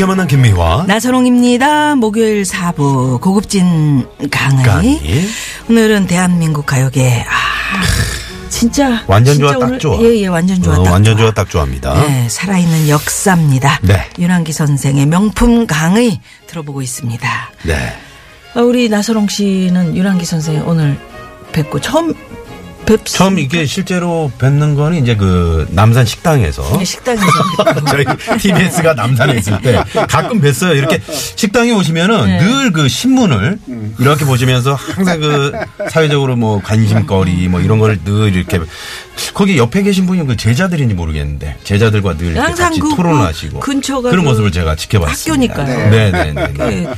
육회 만난 김미화. 나선홍입니다. 목요일 4부 고급진 강의. 강의. 오늘은 대한민국 가요계 아 진짜 완전 진짜 좋아, 딱 좋아. 예, 예, 완전 좋아. 어, 딱 완전 좋아. 딱 좋아합니다. 네, 살아있는 역사입니다. 네. 윤한기 선생의 명품 강의 들어보고 있습니다. 네. 어, 우리 나선홍 씨는 윤한기 선생 오늘 뵙고 처음 뵙 처음 이게 실제로 뵙는 거는 이제 그 남산 식당에서 식당에서 저희 TBS가 남산에 있을 때 가끔 뵀어요. 이렇게 식당에 오시면은 네. 늘그 신문을 이렇게 보시면서 항상 그 사회적으로 뭐 관심거리 뭐 이런 걸 늘 이렇게 거기 옆에 계신 분이 그 제자들인지 모르겠는데 제자들과 늘 항상 같이 그 토론을 하시고 근처가 그런 그 모습을 제가 지켜봤습니다. 학교니까요. 네, 네, 네. 네. 네.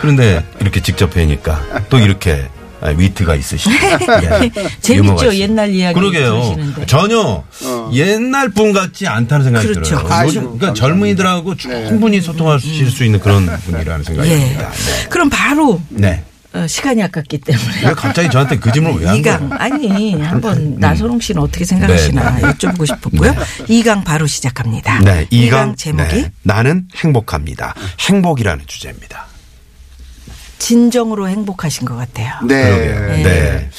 그런데 이렇게 직접 뵈니까 또 이렇게 아, 위트가 있으시고 예. 재밌죠? 옛날 이야기 그러게요. 들으시는데. 전혀 옛날 분 같지 않다는 생각이 그렇죠. 들어요. 아이고, 요즘 그러니까 젊은이들하고 충분히 소통하실 수 있는 그런 분이라는 생각이 예. 듭니다. 네. 그럼 바로 네. 어, 시간이 아깝기 때문에 왜 갑자기 저한테 그 질문을 왜 한 거예요? 이강 아니 한번 나선홍 씨는 어떻게 생각하시나 네, 네. 여쭤보고 싶었고요. 이강 바로 시작합니다. 네, 이강 제목이 네. 나는 행복합니다. 행복이라는 주제입니다. 진정으로 행복하신 것 같아요. 네. 그러게요. 네.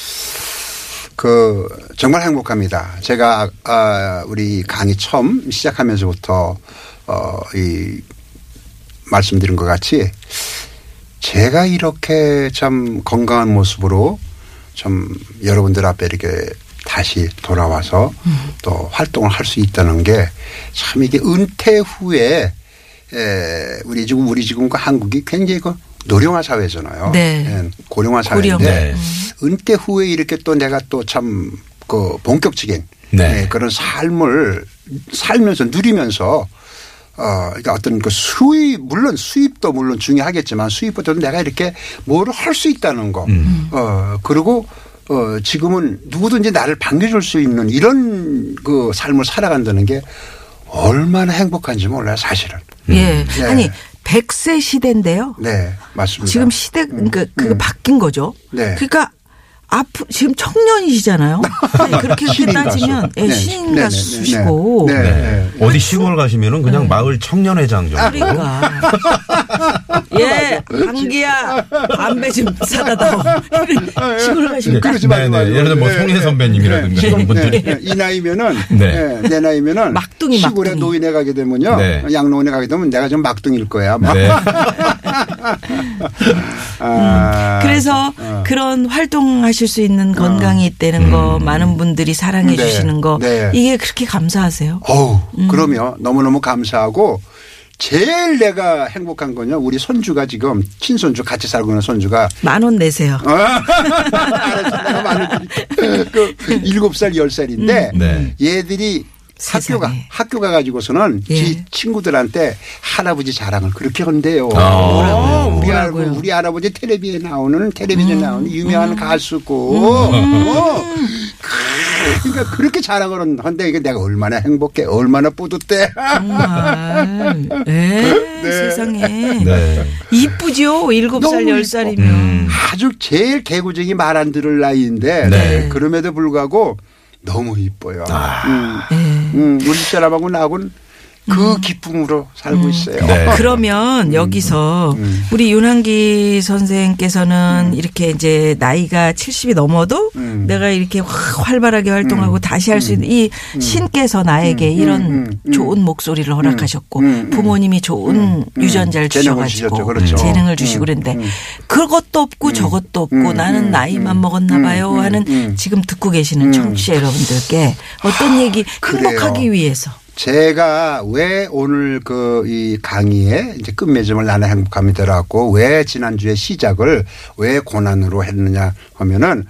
그 정말 행복합니다. 제가 아, 우리 강의 처음 시작하면서부터 어 이 말씀드린 것 같이 제가 이렇게 참 건강한 모습으로 좀 여러분들 앞에 이렇게 다시 돌아와서 또 활동을 할 수 있다는 게 참 이게 은퇴 후에 에 우리 지금 우리 지금과 한국이 굉장히 그 노령화 사회잖아요. 네. 예, 고령화 고령. 사회인데 네. 은퇴 후에 이렇게 또 내가 또 참 그 본격적인 네. 예, 그런 삶을 살면서 누리면서 어, 그러니까 어떤 그 수입, 물론 수입도 물론 중요하겠지만 수입보다도 내가 이렇게 뭐를 할 수 있다는 거. 음. 어, 그리고 어, 지금은 누구든지 나를 반겨줄 수 있는 이런 그 삶을 살아간다는 게 얼마나 행복한지 몰라요, 사실은. 예. 네. 아니 100세 시대인데요. 네, 맞습니다. 지금 시대 그러니까 그거 음. 바뀐 거죠. 네. 그러니까 앞 지금 청년이시잖아요. 아니, 그렇게. 따지면 예, 네. 신인 네, 네, 가수시고 네, 네. 네. 어디 시골 가시면은 그냥 마을 청년회장 정도. 그러니까 예 한기야 담배 좀 사다 다오 시골 가시면 그러지 말고 네, 네. 예를 들어 뭐 네, 송혜 네. 선배님이라든가 네. 이런 분들이. 네, 이 나이면은 네. 네. 내 나이면은 막둥이, 시골에 막둥이. 노인에 가게 되면요 네. 양로원에 가게 되면 내가 좀 막둥일 거야 아마. 네. 아, 그래서 어. 그런 활동하 실 수 있는 건강이 있다는 거 많은 분들이 사랑해 네. 주시는 거 네. 이게 그렇게 감사하세요. 어우 음. 그러면 너무너무 감사하고 제일 내가 행복한 건요 우리 손주가 지금 친손주 같이 살고 있는 손주가 만 원 내세요. 어? 알았어, 내가 말해줄게. 그 일곱 살, 열 살인데 네. 얘들이 세상에. 학교 가 가지고서는 예. 지 친구들한테 할아버지 자랑을 그렇게 한대요. 아. 어, 우리 뭐라고요? 할아버지, 우리 할아버지 텔레비에 나오는 텔레비전에 나오는 유명한 가수고. 음. 어. 그러니까 그렇게 자랑을 한데 이게 내가 얼마나 행복해, 얼마나 뿌듯해. 정말. 예, 세상에. 네. 이쁘죠? 일곱 살, 너무 열 이뻐. 살이면. 음. 아주 제일 개구쟁이 말 안 들을 나이인데 네. 그럼에도 불구하고 너무 이뻐요. 아. 음. 예. 음, 우리 사람하고 나하고는 그 기쁨으로 살고 있어요. 네. 그러면 여기서 음. 우리 윤한기 선생께서는 이렇게 이제 나이가 70이 넘어도 음. 내가 이렇게 확 활발하게 활동하고 다시 할 수 있는 이 신께서 나에게 이런 음. 음. 좋은 목소리를 허락하셨고 음. 음. 부모님이 좋은 음. 유전자를 주셔가지고. 그렇죠. 재능을 주시고 음. 그랬는데 음. 그것도 없고 저것도 없고 음. 나는 음. 나이만 음. 먹었나 음. 봐요 음. 하는 음. 지금 듣고 계시는 청취자 여러분들께 어떤 얘기. 행복하기 위해서 제가 왜 오늘 그 이 강의에 이제 끝맺음을 나는 행복합니다라고 왜 지난주에 시작을 왜 고난으로 했느냐 하면은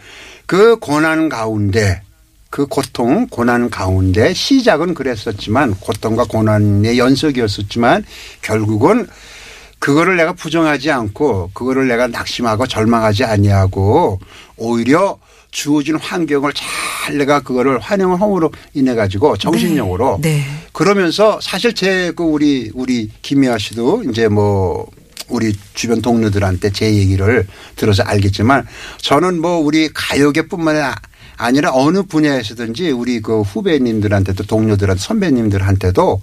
그 고난 가운데 그 고통, 고난 가운데 시작은 그랬었지만 고통과 고난의 연속이었었지만 결국은 그거를 내가 부정하지 않고 그거를 내가 낙심하고 절망하지 아니하고 오히려 주어진 환경을 잘 내가 그거를 환영을 함으로 인해 가지고 정신력으로 네. 네. 그러면서 사실 제 그 우리 우리 김미아 씨도 이제 뭐 우리 주변 동료들한테 제 얘기를 들어서 알겠지만 저는 뭐 우리 가요계뿐만 아니라 아니라 어느 분야에서든지 우리 그 후배님들한테도 동료들한테 선배님들한테도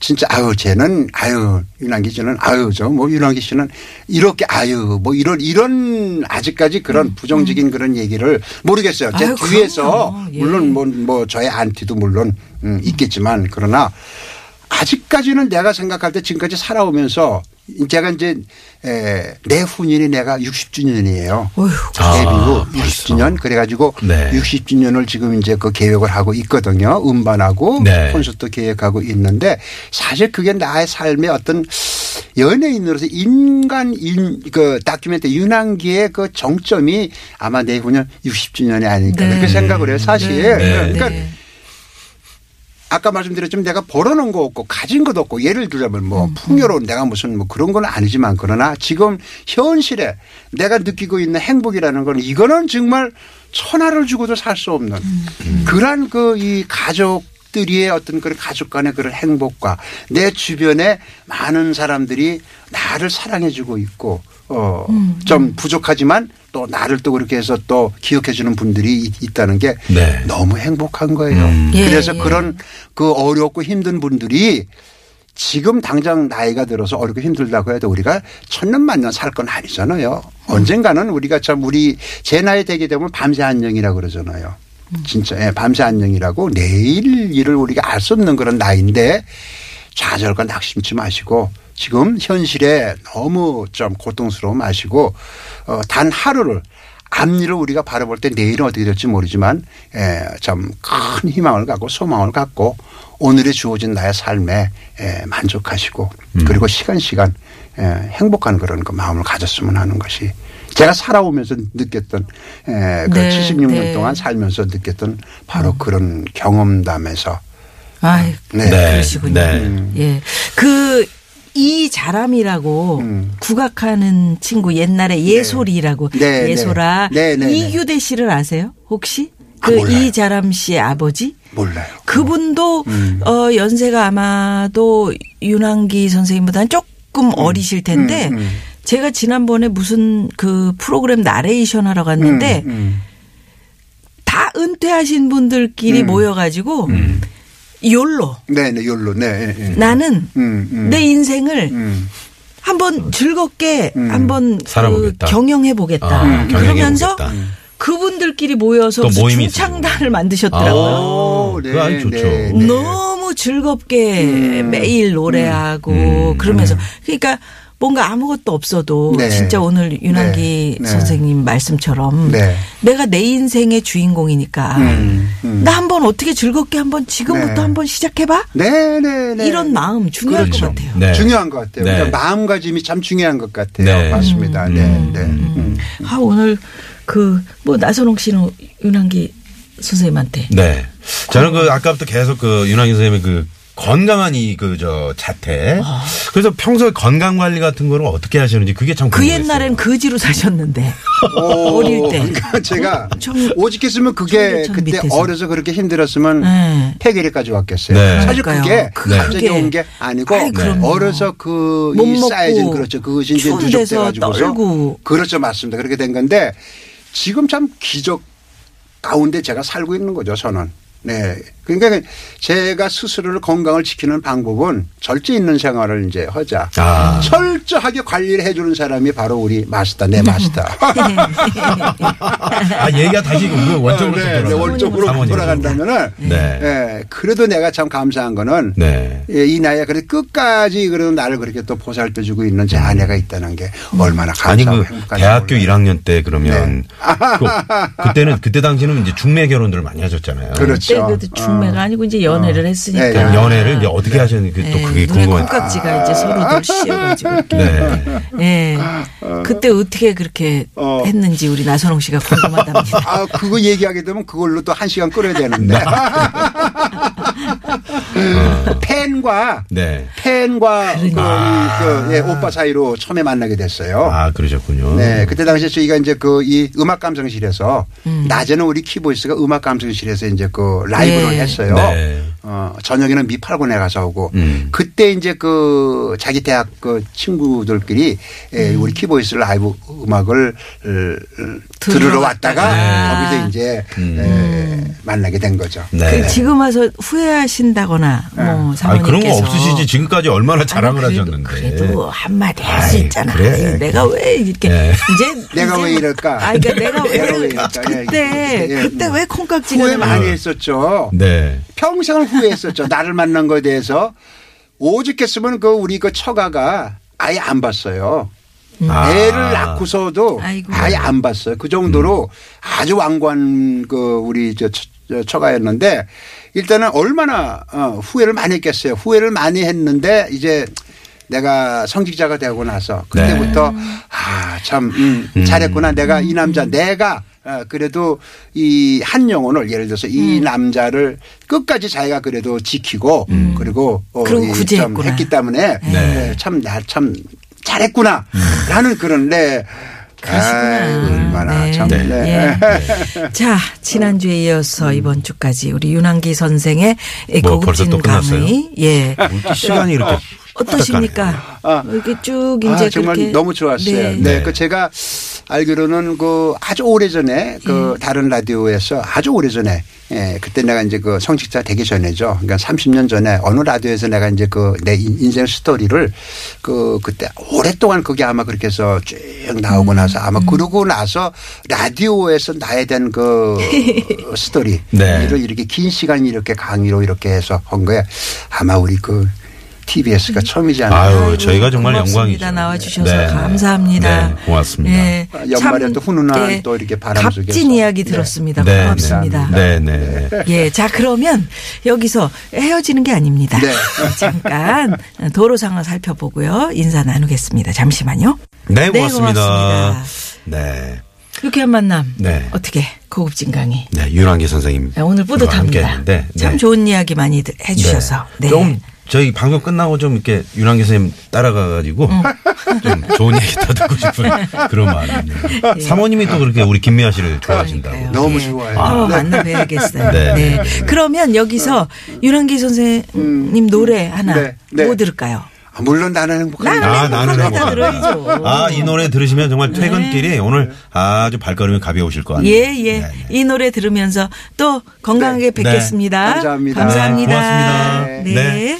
진짜 아유 쟤는 아유 윤한기 씨는 아유 저뭐 윤한기 씨는 이렇게 아유 뭐 이런 이런 아직까지 그런 부정적인 그런 얘기를 모르겠어요. 제 음. 아유, 뒤에서. 예. 물론 뭐, 뭐 저의 안티도 물론 음, 있겠지만 그러나 아직까지는 내가 생각할 때 지금까지 살아오면서 제가 이제 에, 내 후년이 내가 60주년이에요. 어휴. 데뷔 후 아, 60주년 그래가지고 네. 60주년을 지금 이제 그 계획을 하고 있거든요. 음반하고 네. 콘서트 계획하고 있는데 사실 그게 나의 삶의 어떤 연예인으로서 인간 인, 그 다큐멘터 윤한기의 그 정점이 아마 내 후년 60주년이 아닐까 네. 그렇게 생각을 해요. 사실. 네. 그러니까 네. 아까 말씀드렸지만 내가 벌어놓은 거 없고 가진 것도 없고 예를 들자면 뭐 음, 풍요로운 내가 무슨 뭐 그런 건 아니지만 그러나 지금 현실에 내가 느끼고 있는 행복이라는 건 이거는 정말 천하를 주고도 살 수 없는 음. 그러한 그 이 가족들의 어떤 그런 가족 간의 그런 행복과 내 주변에 많은 사람들이 나를 사랑해 주고 있고 어, 음, 좀 부족하지만 또 나를 또 그렇게 해서 또 기억해 주는 분들이 있- 있다는 게 네. 너무 행복한 거예요. 음. 예, 그래서 예. 그런 그 어렵고 힘든 분들이 지금 당장 나이가 들어서 어렵고 힘들다고 해도 우리가 천년 만년 살 건 아니잖아요. 언젠가는 우리가 참 우리 제 나이 되게 되면 밤새 안녕이라고 그러잖아요. 진짜 예, 밤새 안녕이라고 내일 일을 우리가 알 수 없는 그런 나이인데 좌절과 낙심치 마시고 지금 현실에 너무 좀 고통스러워 마시고 어, 단 하루를 앞일을 우리가 바라볼 때 내일은 어떻게 될지 모르지만 예, 좀큰 희망을 갖고 소망을 갖고 오늘에 주어진 나의 삶에 예, 만족하시고 그리고 시간 시간 예, 행복한 그런 그 마음을 가졌으면 하는 것이 제가 살아오면서 느꼈던 예, 그 네, 76년 네. 동안 살면서 느꼈던 바로 그런 경험담에서 아이, 네. 네. 그러시군요. 네. 예. 그, 이 자람이라고 음. 국악하는 친구 옛날에 예솔이라고 네, 네. 예솔아 네, 네, 네. 이규대 씨를 아세요? 혹시? 아, 그 몰라요. 이자람 씨의 아버지? 몰라요. 그분도 음. 어 연세가 아마도 윤한기 선생님보다는 조금 어리실 텐데 음, 음. 제가 지난번에 무슨 그 프로그램 나레이션 하러 갔는데 음, 음. 다 은퇴하신 분들끼리 음. 모여가지고 욜로 네, 네, 욜로. 네. 예, 예. 나는 음, 음. 내 인생을 음. 한번 즐겁게 음. 한번 그 살아보겠다. 경영해 보겠다. 아, 음. 그러면서 경영해보겠다. 그분들끼리 모여서 중창단을 만드셨더라고요. 오, 그거 아주 좋죠. 네, 네. 너무 즐겁게 음. 매일 노래하고 음. 그러면서 그러니까 뭔가 아무것도 없어도 네. 진짜 오늘 윤한기 네. 네. 선생님 말씀처럼 네. 내가 내 인생의 주인공이니까 음, 음. 나 한번 어떻게 즐겁게 한번 지금부터 네. 한번 시작해봐 네, 네, 네. 이런 마음 중요할 그렇죠. 것 같아요. 네. 중요한 것 같아요. 네. 그러니까 마음가짐이 참 중요한 것 같아요. 네. 맞습니다. 네, 네. 음. 아 오늘 그 뭐 나선홍 씨는 윤한기 선생님한테 네. 저는 그 아까부터 계속 그 윤학인 선생님의 그 건강한 이 그 저 자태. 그래서 평소에 건강 관리 같은 거를 어떻게 하시는지 그게 참 그 궁금했어요. 옛날엔 거지로 사셨는데 오, 어릴 때. 그러니까 제가 엄청 오직했으면 그게 청계천 그때 밑에서. 어려서 그렇게 힘들었으면 네. 폐결이까지 왔겠어요. 네. 사실 그러니까요. 그게 네. 갑자기 그게. 온게 아니고 아이, 그럼요. 어려서 그 못 이 먹고 쌓여진 그렇죠. 그것이 이제 추운 데서 누적돼가지고서 떨고. 그렇죠. 맞습니다. 그렇게 된 건데 지금 참 기적 가운데 제가 살고 있는 거죠. 저는. 네. 그러니까 제가 스스로를 건강을 지키는 방법은 절제 있는 생활을 이제 하자. 아. 철저하게 관리를 해주는 사람이 바로 우리 마스터, 내 마스터. 아, 얘기가 다시 그 원점으로 네, 네, 원점으로. 돌아간다면은 네. 예, 그래도 내가 참 감사한 거는 네. 예, 이 나이에 그래 끝까지 그래도 나를 그렇게 또 보살펴 주고 있는 제 아내가 있다는 게 얼마나 아니 감사하고 그 행복한지 대학교 몰라요. 1학년 때 그러면 그, 그때는 그때 당시는 이제 중매 결혼들을 많이 하셨잖아요. 네. 그렇죠. 그렇죠. 그래도 중매가 아니고 이제 연애를 했으니까. 네, 연애를 이제 어떻게 하셨는지 또 예, 그게 궁금한. 콩깍지가 이제 서로들 씌어가지고. 네. 예. 그때 어떻게 그렇게 어. 했는지 우리 나선홍 씨가 궁금하답니다. 아, 그거 얘기하게 되면 그걸로 또 한 시간 끌어야 되는데. 팬과 네. 팬과 그, 그러니까. 그, 예, 오빠 사이로 처음에 만나게 됐어요. 아 그러셨군요. 네, 그때 당시에 저희가 이제 그 이 음악 감성실에서 낮에는 우리 키보이스가 음악 감상실에서 이제 그 라이브를 네. 했어요. 네. 어, 저녁에는 미팔군에 가서 오고 음. 그때 이제 그 자기 대학 그 친구들끼리 예, 우리 키보이스 라이브 음악을 들으러 들으러 왔다가 왔다가. 거기서 이제 에, 만나게 된 거죠. 네. 그 지금 와서 후회하신다거나 뭐아 사모님께서 그런 거 없으시지 지금까지 얼마나 자랑을 아니, 그래도- 하셨는데. 그래도 한마디 할 수 있잖아. 그래. 내가 왜 이렇게 네. 이제 내가 이제 왜 이럴까? 아, 그러니까 내가 왜 내가 왜? 그때 예, 예. 그때 왜 콩깍지가 많이 했었죠. 네. 평생을 후회했었죠. 나를 만난 거에 대해서 오죽했으면 그 우리 그 처가가 아예 안 봤어요. 아. 애를 낳고서도 아이고. 아예 안 봤어요. 그 정도로 아주 완고한 그 우리 저 처- 처가였는데 일단은 얼마나 어, 후회를 많이 했겠어요. 후회를 많이 했는데 이제 내가 성직자가 되고 나서 그때부터 아, 참, 음, 잘했구나. 내가 이 남자, 내가 어, 그래도 이 한 영혼을 예를 들어서 이 남자를 끝까지 자기가 그래도 지키고 그리고 어, 그리고 이참 구제했구나. 했기 때문에 네. 참나참 잘했구나 라는 그런 네. 그러시구나. 네. 참. 네. 네. 예. 자, 지난주에 이어서 이번 주까지 우리 윤한기 선생의 뭐 벌써 고급진 또 끝났어요? 강의. 예. 이렇게 시간이 이렇게 어떠십니까? 아. 이렇게 쭉 아, 이제 정말 그렇게 너무 좋았어요. 네. 네. 그 제가 알기로는 그 아주 오래 전에 그 음. 다른 라디오에서 아주 오래 전에 예, 그때 내가 이제 그 성직자 되기 전에죠. 그러니까 30년 전에 어느 라디오에서 내가 이제 그 내 인생 스토리를 그 그때 오랫동안 그게 아마 그렇게 해서 쭉 나오고 나서 음. 아마 그러고 나서 라디오에서 나에 대한 그 스토리를 네. 이렇게 긴 시간 이렇게 강의로 이렇게 해서 한 거에 아마 우리 그 TBS가 처음이지 않나. 아유, 저희가 정말 고맙습니다. 영광이죠. 나와주셔서 네. 감사합니다. 네, 고맙습니다. 예, 연말에 참, 또 훈훈한 예, 또 이렇게 바람 값진 속에서. 이야기 네. 들었습니다. 네, 고맙습니다. 네, 네. 네. 예, 자 그러면 여기서 헤어지는 게 아닙니다. 네. 잠깐 도로 상황 살펴보고요 인사 나누겠습니다. 잠시만요. 네, 네, 고맙습니다. 고맙습니다. 네. 유쾌한 만남. 네. 어떻게 고급진 강의. 네, 윤환기 선생님. 네, 오늘 뿌듯합니다. 함께 했는데. 참 네. 좋은 이야기 많이 들- 해주셔서. 네. 저희 방송 끝나고 좀 이렇게 윤환기 선생님 따라가가지고 좀 좋은 얘기 더 듣고 싶은 그런 마음입니다. 사모님이 또 그렇게 우리 김미아 씨를 좋아하신다고. 예. 그러니까요. 너무 예. 좋아요. 네. 만나 뵈야겠어요. 네, 네. 네, 네. 그러면 여기서 윤한기 선생님 노래 하나 네, 네. 뭐 들을까요? 아, 물론 나는 행복합니다. 나는 아, 나는. 네. 아, 이 노래 들으시면 정말 퇴근길이 오늘 아주 발걸음이 가벼우실 것 같네요. 예, 예. 네, 네. 이 노래 들으면서 또 건강하게 네. 뵙겠습니다. 네. 감사합니다. 감사합니다. 네, 고맙습니다. 네.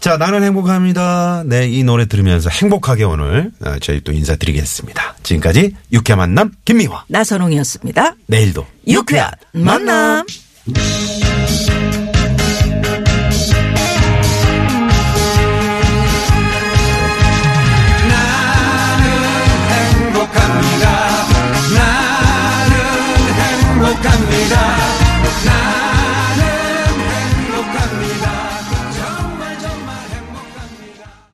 자, 나는 행복합니다. 네, 이 노래 들으면서 행복하게 오늘 어, 저희 또 인사드리겠습니다. 지금까지 유쾌 만남 김미화. 나선홍이었습니다. 내일도 유쾌한 만남. 행복 no